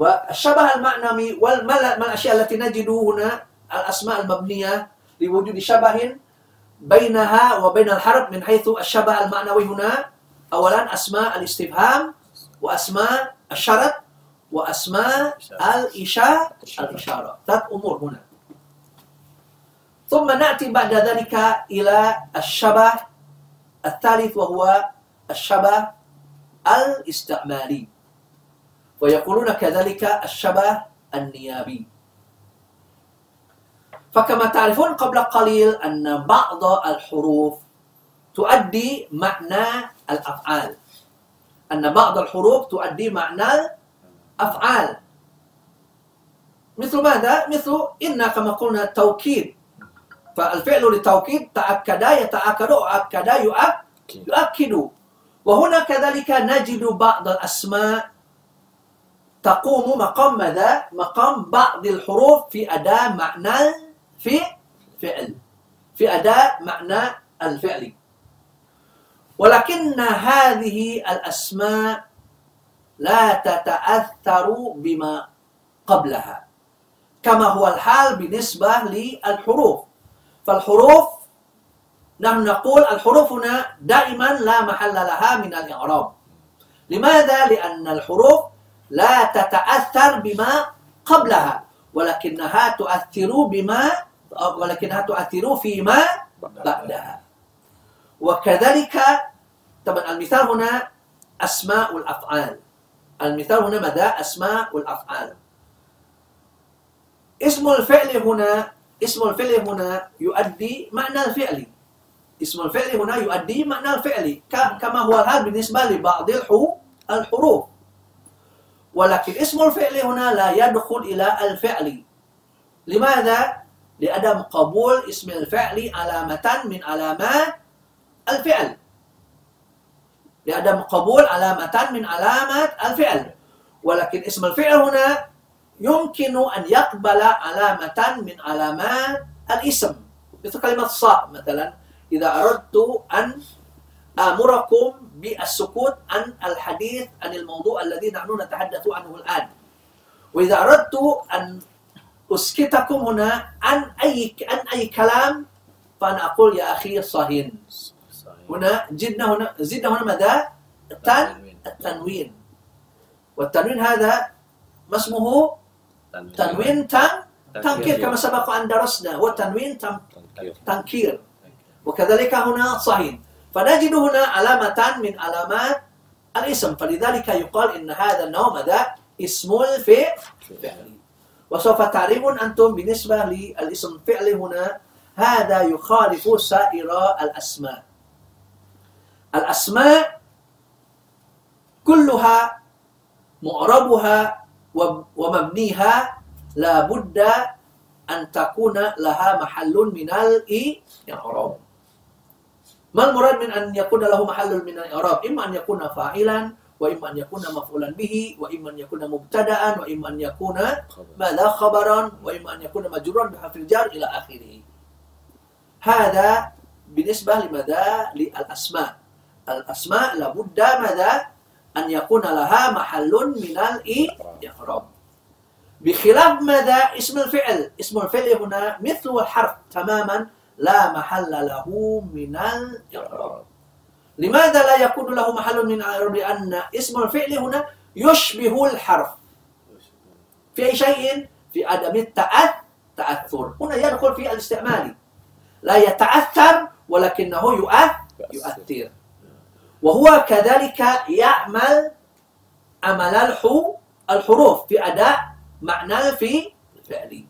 A: والشبه المعنوي وما ما الأشياء التي نجد هنا الأسماء المبنية لوجود شبه بينها وبين الحرف من حيث الشبه المعنوي هنا. أولا أسماء الاستفهام وأسماء الشرط وأسماء الإشاء الإشارة. ثلاث أمور هنا. ثم نأتي بعد ذلك إلى الشبه الثالث وهو الشبه الاستعمالي. ويقولون كذلك الشبه النيابي. فكما تعرفون قبل قليل أن بعض الحروف تؤدي معنى الأفعال. أن بعض الحروف تؤدي معنى الأفعال. مثل ماذا؟ مثل إن كما قلنا التوكيد فالفعل للتوكيد تأكد يتأكد أكد يؤكد. وهنا كذلك نجد بعض الأسماء تقوم مقام ماذا؟ مقام بعض الحروف في أداء معنى في فعل. في أداء معنى الفعل. ولكن هذه الأسماء لا تتأثر بما قبلها. كما هو الحال بالنسبة للحروف. فالحروف نحن نقول الحروف هنا دائما لا محل لها من الإعراب. لماذا؟ لأن الحروف لا تتأثر بما قبلها ولكنها تؤثر بما ولكنها تؤثر فيما بعدها. وكذلك طبعا المثال هنا أسماء الأفعال. المثال هنا ماذا؟ أسماء الأفعال. اسم الفعل هنا اسم الفعل هنا يؤدي معنى الفعل. اسم الفعل هنا يؤدي معنى الفعل كما هو الحال بالنسبة لبعض الحروف. ولكن اسم الفعل هنا لا يدخل إلى الفعل. لماذا؟ لعدم قبول اسم الفعل علامة من علامات الفعل. لعدم قبول علامة من علامات الفعل. ولكن اسم الفعل هنا يمكن أن يقبل علامة من علامات الاسم. مثل كلمة صاء مثلا. إذا أردت أن آمركم بالسكوت عن الحديث عن الموضوع الذي نحن نتحدث عنه الآن. وإذا أردت أن أسكتكم هنا عن أي عن أي كلام فأنا أقول يا أخي صهين. هنا جدنا هنا زدنا هنا ماذا؟ التن التنوين. والتنوين هذا ما اسمه؟ تنوين تن تنكير. كما سبق أن درسنا. والتنوين تن
B: تنكير.
A: تنكير. وكذلك هنا صهين. فنجد هنا علامة من علامات الاسم. فلذلك يقال إن هذا النوع ماذا؟ اسم الفعل. وسوف تعرفون أنتم بالنسبة للاسم الفعل هنا. هذا يخالف سائر الأسماء. الأسماء كلها معربها ومبنيها لا بد أن تكون لها محل من الإعراب ما المراد من أن يكون له محل من الإعراب إما أن يكون فاعلا وإما أن يكون مفعولا به وإما أن يكون مبتدأ وإما أن يكون
B: خبر
A: ماذا خبرا وإما أن يكون مجرورا بحرف الجر إلى آخره هذا بالنسبة لماذا للأسماء الأسماء لابد ماذا أن يكون لها محل من الإعراب بخلاف ماذا اسم الفعل اسم الفعل هنا مثل الحرف تماما لا محل له من الإعراب. لماذا لا يكون له محل من الإعراب؟ لأن اسم الفعل هنا يشبه الحرف. في أي شيء؟ في عدم التأث تأثر. هنا يدخل في الاستعمال. لا يتأثر ولكنه يؤث يؤثر. وهو كذلك يعمل عمل الحروف في أداء معنى في فعلي.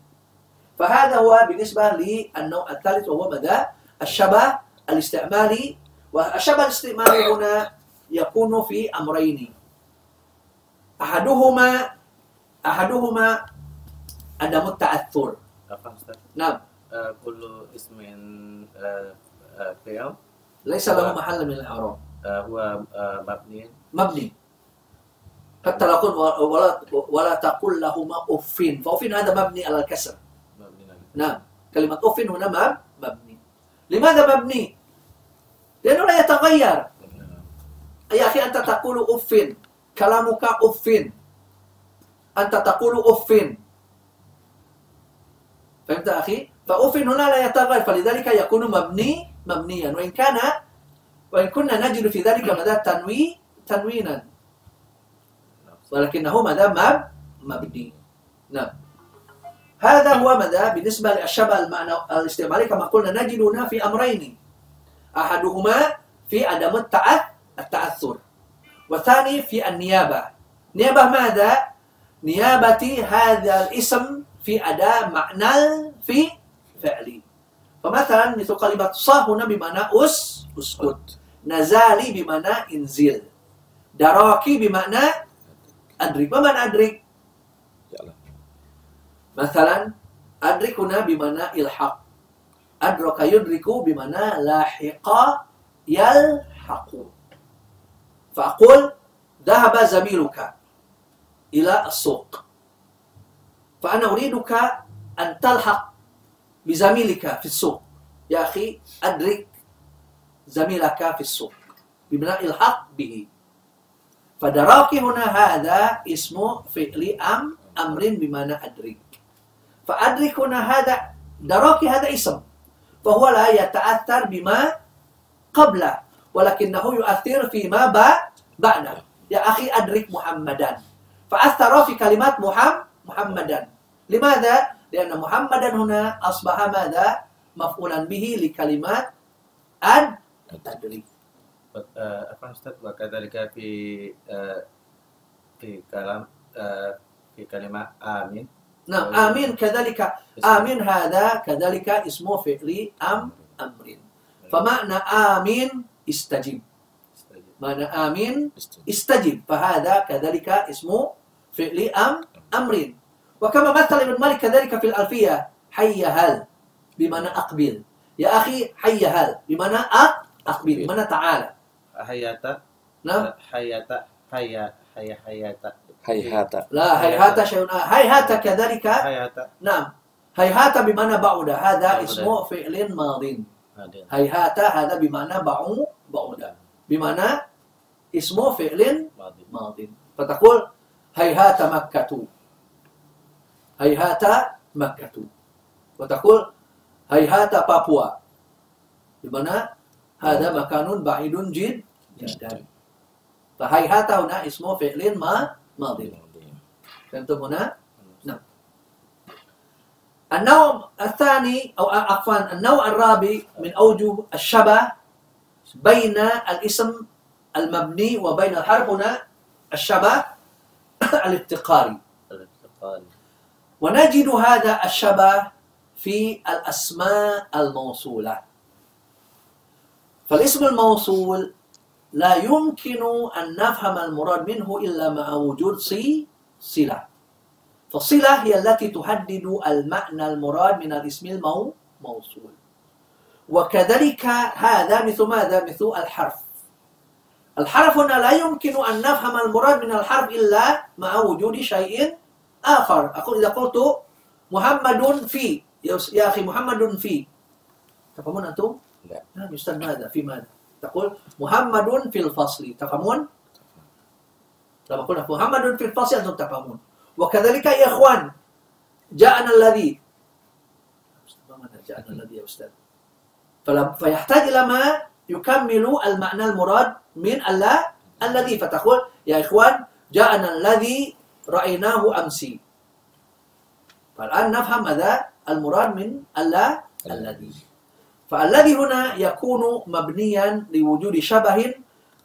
A: فهذا هو بالنسبة للنوع الثالث وهو ماذا؟ الشبه الاستعمالي والشبه الاستعمالي هنا يكون في أمرين. أحدهما أحدهما عدم التأثر. نعم.
C: آه، كل اسم آه، آه، فعل
A: ليس له محل من الإعراب.
C: آه، هو آه، مبني.
A: مبني. حتى لا تقول ولا ولا تقول لهما أف. فأف هذا مبني على الكسر. نعم كلمة أف هنا مب مبني لماذا مبني؟ لأنه لا يتغير يا أخي أنت تقول أف كلامك أف أنت تقول أف فهمت أخي؟ فأف هنا لا يتغير فلذلك يكون مبني مبنيا وإن كان وإن كنا نجد في ذلك ماذا تنوي تنوينا ولكنه ماذا مب مبني نعم هذا هو ماذا بالنسبة للشبه المعنى الاستعمالي كما قلنا نجد هنا في أمرين أحدهما في عدم التأث التأثر والثاني في النيابة نيابة ماذا؟ نيابة هذا الاسم في أداء معنى في فعلي فمثلا مثل كلمة صا هنا بمعنى أس أسكت نزالي بمعنى انزل دراكي بمعنى أدرك ما معنى أدرك؟ مثلا أدرك هنا بمعنى إلحاق. أدرك يدرك بمعنى لاحق يلحق فأقول ذهب زميلك إلى السوق. فأنا أريدك أن تلحق بزميلك في السوق. يا أخي أدرك زميلك في السوق. بمعنى الحق به. فدراك هنا هذا اسم فعل أم أمر بمعنى أدرك. فأدرك هنا هذا دراك هذا اسم فهو لا يتأثر بما قبله ولكنه يؤثر فيما با- بعده. يا أخي أدرك محمدا. فأثر في كلمات محمد محمدا. لماذا؟ لأن محمدا هنا أصبح ماذا؟ مفعولا به لكلمات أد تدرك
C: آه، عفوا أستاذ وكذلك في آه، في كلام آه، في كلمة آمين
A: نعم. آمين. كذلك آمين هذا كذلك اسمه فعل أم أمر فمعنى آمين استجب. معنى آمين
B: استجب.
A: فهذا كذلك اسمه فعل أم أمر وكما مثل ابن مالك كذلك في الألفية حي هل بمعنى أقبل. يا أخي حي هل بمعنى أق أقبل بمعنى تعالى
C: حياتا
A: نعم.
C: حياتا. حيا حيا حياتا.
B: هيهات
A: لا هيهات شيء آخر. هيهات كذلك
C: حياتا
A: نعم هيهات بمعنى بعد هذا
C: بعد.
A: اسمه فعل ماض
C: هذا
A: هيهات هذا بمعنى بعو بعد بمعنى اسمه فعل
C: ماضي
A: ماض فتقول هيهات مكة هيهات مكة وتقول هيهات بابوا بمعنى هذا مكان بعيد جد جدا فهيهات هنا اسمه فعل ما ماضي. فهمتم هنا؟ نعم. النوع الثاني أو عفوا النوع الرابع من أوجه الشبه بين الاسم المبني وبين الحرف هنا الشبه الافتقاري ونجد هذا الشبه في الأسماء الموصولة. فالاسم الموصول لا يمكن أن نفهم المراد منه إلا مع وجود صي صلة فالصلة هي التي تحدد المعنى المراد من الاسم الموصول وكذلك هذا مثل ماذا؟ مثل الحرف الحرف هنا لا يمكن أن نفهم المراد من الحرف إلا مع وجود شيء آخر أقول إذا قلت محمد في يا أخي محمد في تفهمون أنتم؟
B: لا
A: نعم يستاذ ماذا؟ في ماذا؟ تقول محمد في الفصل تفهمون؟ لما قلنا محمد في الفصل أنتم تفهمون وكذلك يا إخوان جاءنا الذي جاءنا الذي يا أستاذ؟ فيحتاج إلى ما يكمل المعنى المراد من الله الذي فتقول يا إخوان جاءنا الذي رأيناه أمسي فالآن نفهم ماذا المراد من الله الذي فالذي هنا يكون مبنيا لوجود شبه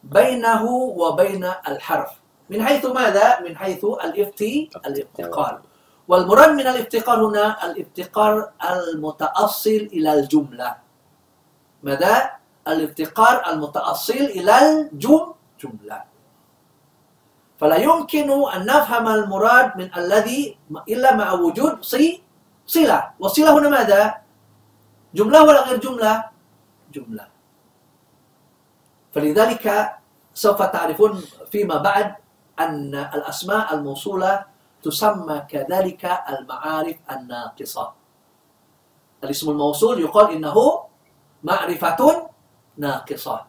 A: بينه وبين الحرف من حيث ماذا؟ من حيث الافتي الافتقار والمراد من الافتقار هنا الافتقار المتأصل إلى الجملة ماذا؟ الافتقار المتأصل إلى الجملة فلا يمكن أن نفهم المراد من الذي إلا مع وجود صي صلة والصلة هنا ماذا؟ جملة ولا غير جملة؟ جملة فلذلك سوف تعرفون فيما بعد أن الأسماء الموصولة تسمى كذلك المعارف الناقصة الاسم الموصول يقال إنه معرفة ناقصة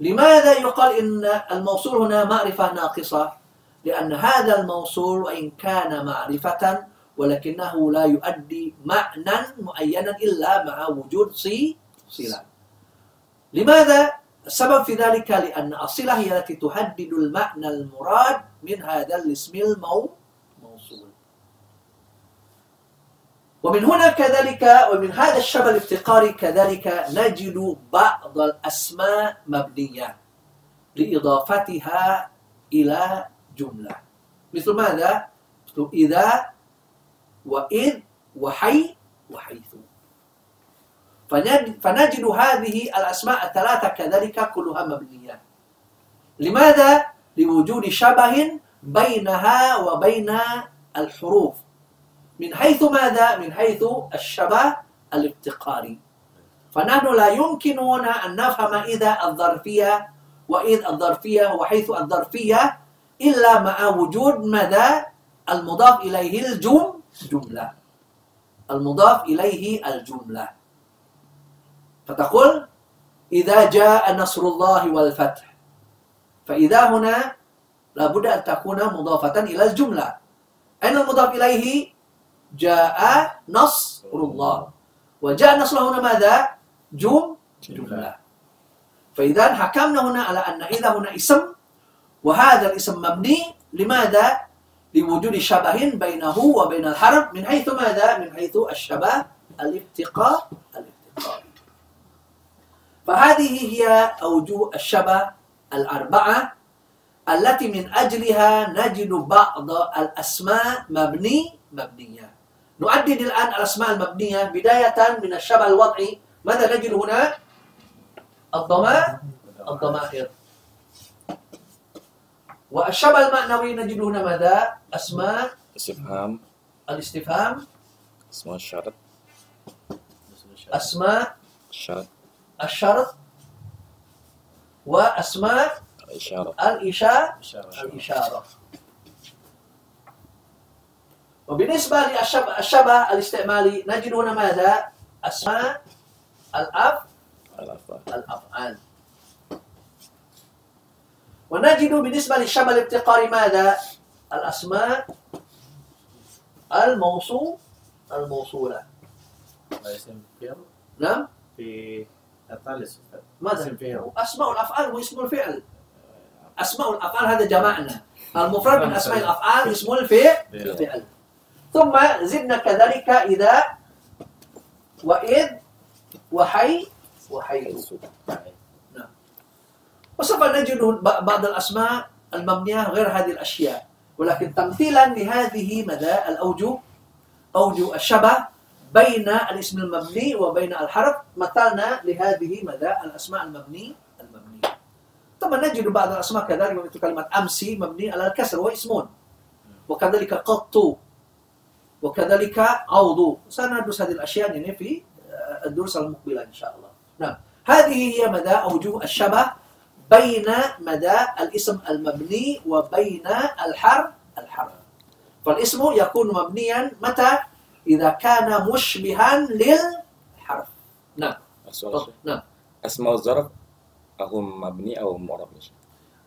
A: لماذا يقال إن الموصول هنا معرفة ناقصة؟ لأن هذا الموصول وإن كان معرفة ولكنه لا يؤدي معنى معينا إلا مع وجود صلة لماذا؟ السبب في ذلك لأن الصلة هي التي تحدد المعنى المراد من هذا الاسم الموصول ومن هنا كذلك ومن هذا الشبه الافتقاري كذلك نجد بعض الأسماء مبنية لإضافتها إلى جملة مثل ماذا؟ مثل إذا وإذ وحي وحيث فنجد, هذه الأسماء الثلاثة كذلك كلها مبنية لماذا؟ لوجود شبه بينها وبين الحروف من حيث ماذا؟ من حيث الشبه الافتقاري فنحن لا يمكننا أن نفهم إذا الظرفية وإذ الظرفية وحيث الظرفية إلا مع وجود ماذا؟ المضاف إليه الجم جملة المضاف إليه الجملة فتقول إذا جاء نصر الله والفتح فإذا هنا لابد أن تكون مضافة إلى الجملة أين المضاف إليه؟ جاء نصر الله وجاء نصر هنا ماذا؟ جم جملة فإذا حكمنا هنا على أن إذا هنا اسم وهذا الاسم مبني لماذا؟ لوجود شبه بينه وبين الحرف من حيث ماذا؟ من حيث الشبه الافتقار الافتقار فهذه هي أوجه الشبه الأربعة التي من أجلها نجد بعض الأسماء مبني مبنية نعدد الآن الأسماء المبنية بداية من الشبه الوضعي ماذا نجد هنا؟ الضمائر الضمائر والشبه المعنوي نجد هنا ماذا؟ أسماء
B: استفهام
A: الاستفهام.
B: أسماء الشرط.
A: أسماء
B: الشرط.
A: الشرط. وأسماء
B: الإشارة.
A: الإشارة.
C: إشارة
A: الإشارة. وبالنسبة للشبه الشبه الاستعمالي نجد هنا ماذا؟ أسماء الأف.
B: الأفعال
A: الأفعال. ونجد بالنسبة للشبه الابتقاري ماذا؟ الأسماء الموصول الموصولة
C: اسم فعل
A: نعم
C: في.
A: ماذا؟
C: اسم فعل
A: أسماء الأفعال واسم الفعل أسماء الأفعال هذا جمعنا المفرد من أسماء الأفعال اسم الفعل فعل ثم زدنا كذلك إذا وإذ وحي وحيث وسوف نجد بعض الأسماء المبنية غير هذه الأشياء. ولكن تمثيلا لهذه مدى الأوجه أوجه الشبه بين الاسم المبني وبين الحرف مثلنا لهذه مدى الأسماء المبني المبني. طبعا نجد بعض الأسماء كذلك مثل كلمة أمسي مبني على الكسر اسم وكذلك قط وكذلك عوض. سندرس هذه الأشياء يعني في آه، الدروس المقبلة إن شاء الله. نعم. هذه هي مدى أوجه الشبه بين مدى الاسم المبني وبين الحرف الحرف. فالاسم يكون مبنيا متى؟ إذا كان مشبها للحرف. نعم. نعم.
B: أسماء الظرف أهو مبني أو معرب؟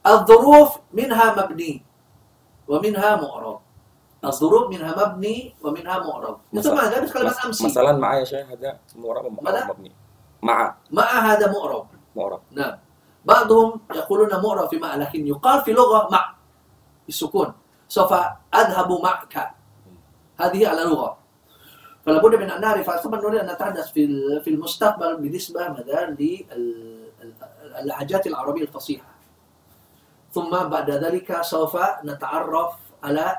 A: الظروف منها مبني ومنها معرب الظروف منها مبني ومنها معرب مثل ماذا مثل كلمة
B: مس-
A: أمسي
B: مثلا معايا شيخ هذا معرب أو
A: ماذا؟
B: مبني. مع.
A: مع هذا معرب
B: معرب
A: نعم. بعضهم يقولون معرب في مع لكن يقال في لغة مع بالسكون سوف أذهب معك. هذه على لغة. فلا بد من أن نعرف ثم نريد أن نتحدث في في المستقبل بالنسبة مثلا للهجات العربية الفصيحة. ثم بعد ذلك سوف نتعرف على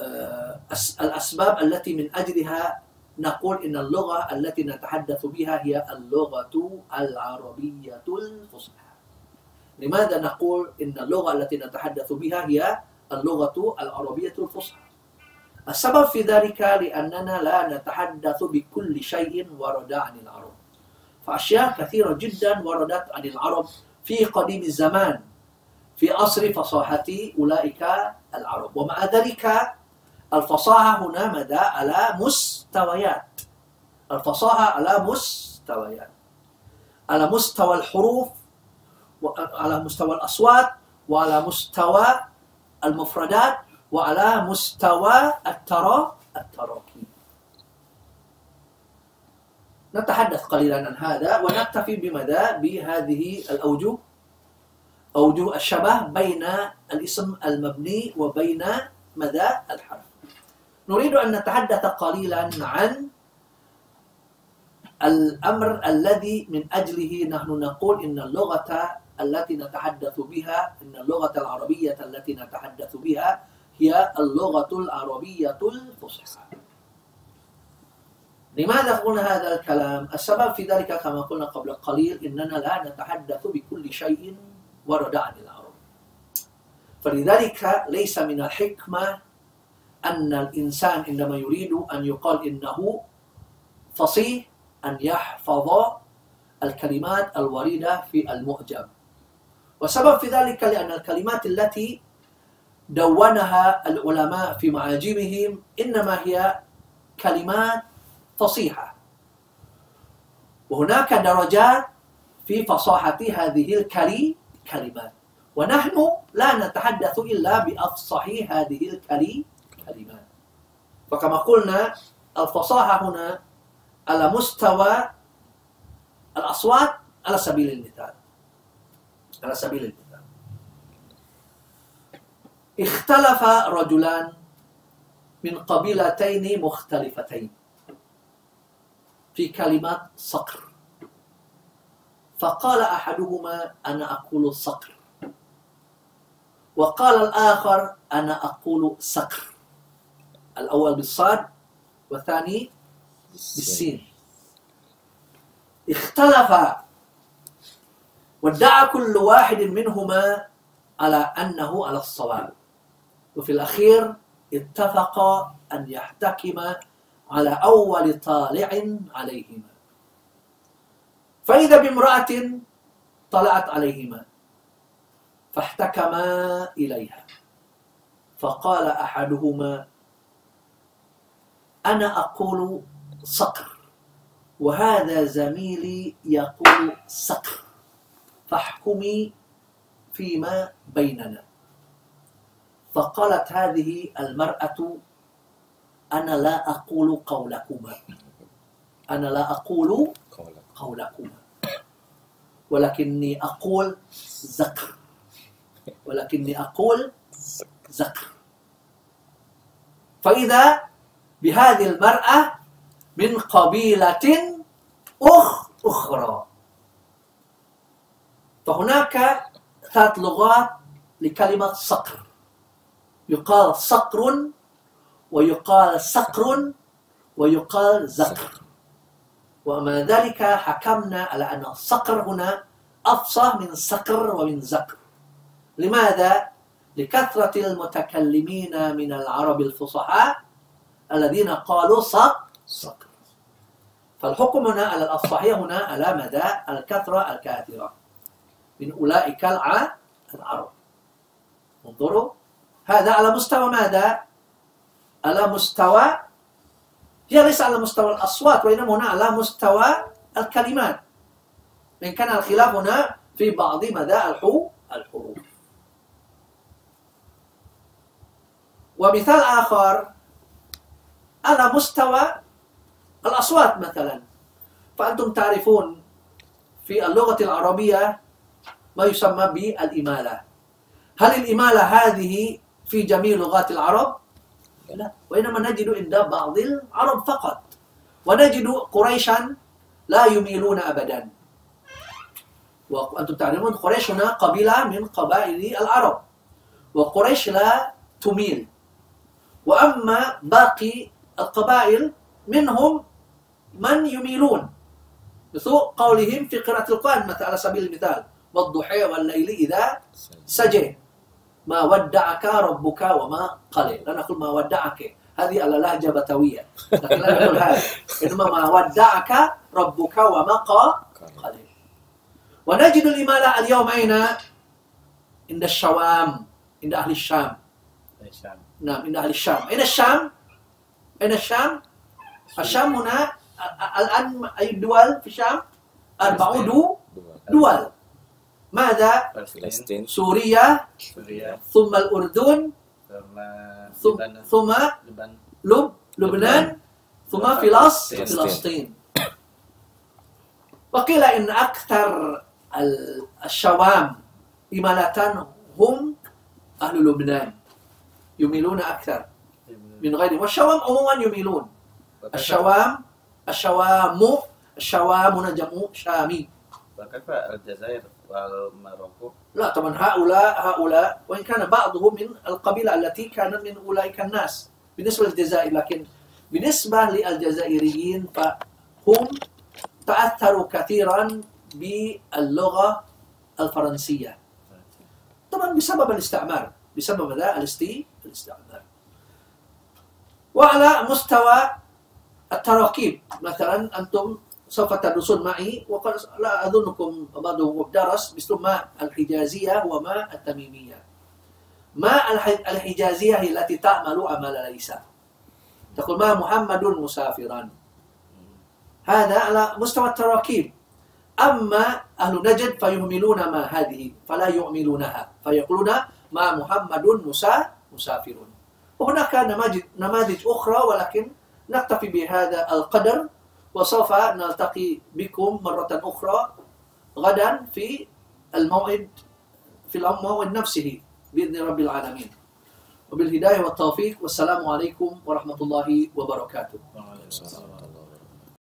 A: آه، أس- الأسباب التي من أجلها نقول إن اللغة التي نتحدث بها هي اللغة العربية الفصحى. لماذا نقول إن اللغة التي نتحدث بها هي اللغة العربية الفصحى؟ السبب في ذلك لأننا لا نتحدث بكل شيء ورد عن العرب. فأشياء كثيرة جدا وردت عن العرب في قديم الزمان. في عصر فصاحة أولئك العرب. ومع ذلك الفصاحة هنا مدى على مستويات. الفصاحة على مستويات. على مستوى الحروف وعلى مستوى الأصوات وعلى مستوى المفردات وعلى مستوى الترا التراكيب. نتحدث قليلا عن هذا ونكتفي بمدى بهذه الأوجه أوجه الشبه بين الاسم المبني وبين مدى الحرف. نريد أن نتحدث قليلا عن الأمر الذي من أجله نحن نقول إن اللغة التي نتحدث بها إن اللغة العربية التي نتحدث بها هي اللغة العربية الفصحى لماذا قلنا هذا الكلام؟ السبب في ذلك كما قلنا قبل قليل إننا لا نتحدث بكل شيء ورد عن العرب فلذلك ليس من الحكمة أن الإنسان عندما يريد أن يقال إنه فصيح أن يحفظ الكلمات الواردة في المعجم. والسبب في ذلك لأن الكلمات التي دونها العلماء في معاجمهم إنما هي كلمات فصيحة. وهناك درجات في فصاحة هذه الكلمات ونحن لا نتحدث إلا بأفصح هذه الكلمات فكما قلنا الفصاحة هنا على مستوى الأصوات على سبيل المثال. على سبيل المثال. اختلف رجلان من قبيلتين مختلفتين في كلمات صقر. فقال أحدهما أنا أقول صقر. وقال الآخر أنا أقول صقر الأول بالصاد والثاني بالسين. اختلف وادعى كل واحد منهما على أنه على الصواب. وفي الأخير اتفق أن يحتكم على أول طالع عليهما. فإذا بامرأة طلعت عليهما فاحتكما إليها. فقال أحدهما أنا أقول صقر وهذا زميلي يقول صقر فاحكمي فيما بيننا. فقالت هذه المرأة أنا لا أقول قولكما. أنا لا أقول
B: قولك
A: قولكما. ولكني أقول زكر ولكني أقول زكر فإذا بهذه المرأة من قبيلة أخ أخرى. فهناك ثلاث لغات لكلمة صقر. يقال صقر ويقال صقر ويقال زقر. ومع ذلك حكمنا على أن الصقر هنا أفصح من صقر ومن زقر. لماذا؟ لكثرة المتكلمين من العرب الفصحاء الذين قالوا صق. صقر فالحكم هنا على الأفصحية هنا على مدى الكثرة الكاثرة. من أولئك الع- العرب. انظروا. هذا على مستوى ماذا؟ على مستوى هي ليس على مستوى الأصوات وإنما هنا على مستوى الكلمات. إن كان الخلاف هنا في بعض مدى الحو الحروف. ومثال آخر. على مستوى الأصوات مثلا. فأنتم تعرفون في اللغة العربية ما يسمى بالإمالة. هل الإمالة هذه في جميع لغات العرب؟ لا. وإنما نجد عند بعض العرب فقط. ونجد قريشا لا يميلون أبدا. وأنتم تعلمون قريش هنا قبيلة من قبائل العرب. وقريش لا تميل. وأما باقي القبائل منهم من يميلون مثل قولهم في قراءة القرآن مثلا على سبيل المثال والضحى والليل إذا سجى ما ودعك ربك وما قليل لا نقول ما ودعك هذه على لهجة بتوية. لكن لا نقول هذا. إنما ما ودعك ربك وما قليل ونجد الإمالة اليوم أين؟ عند الشوام عند أهل الشام. نعم عند أهل الشام. أين الشام؟ أين الشام؟ الشام هنا الآن أي دول في الشام؟ أربع دو-
B: dua
A: دول. ماذا؟
C: فلسطين.
A: سوريا.
C: سوريا.
A: ثم الأردن.
C: ثم
A: ثم,
C: لبنان.
A: ثم
C: لبنان.
A: لب لبنان. ثم فلسطين.
C: فلسطين.
A: وقيل إن أكثر ال- الشوام إمالة هم أهل لبنان. يميلون أكثر. من غيرهم. والشوام عموما يميلون. الشوام الشوام الشوام جمع شامي
C: وكيف الجزائر والمروكو
A: لا طبعا هؤلاء هؤلاء وإن كان بعضهم من القبيلة التي كانت من أولئك الناس بالنسبة للجزائر لكن بالنسبة للجزائريين فهم تأثروا كثيرا باللغة الفرنسية. طبعا بسبب الاستعمار بسبب ذا الاستي الاستعمار. وعلى مستوى التراكيب. مثلا أنتم سوف تدرسون معي وقد لا أظنكم بعضهم درس مثل ما الحجازية وما التميمية. ما الح- الحجازية هي التي تعمل عمل ليس. تقول ما محمد مسافرا. هذا على مستوى التراكيب. أما أهل نجد فيهملون ما هذه فلا يعملونها فيقولون ما محمد مسا مسافر. وهناك نماذج نماذج أخرى ولكن نكتفي بهذا القدر وسوف نلتقي بكم مرة أخرى غدا في الموعد في الموعد نفسه بإذن رب العالمين وبالهداية والتوفيق والسلام عليكم ورحمة الله وبركاته.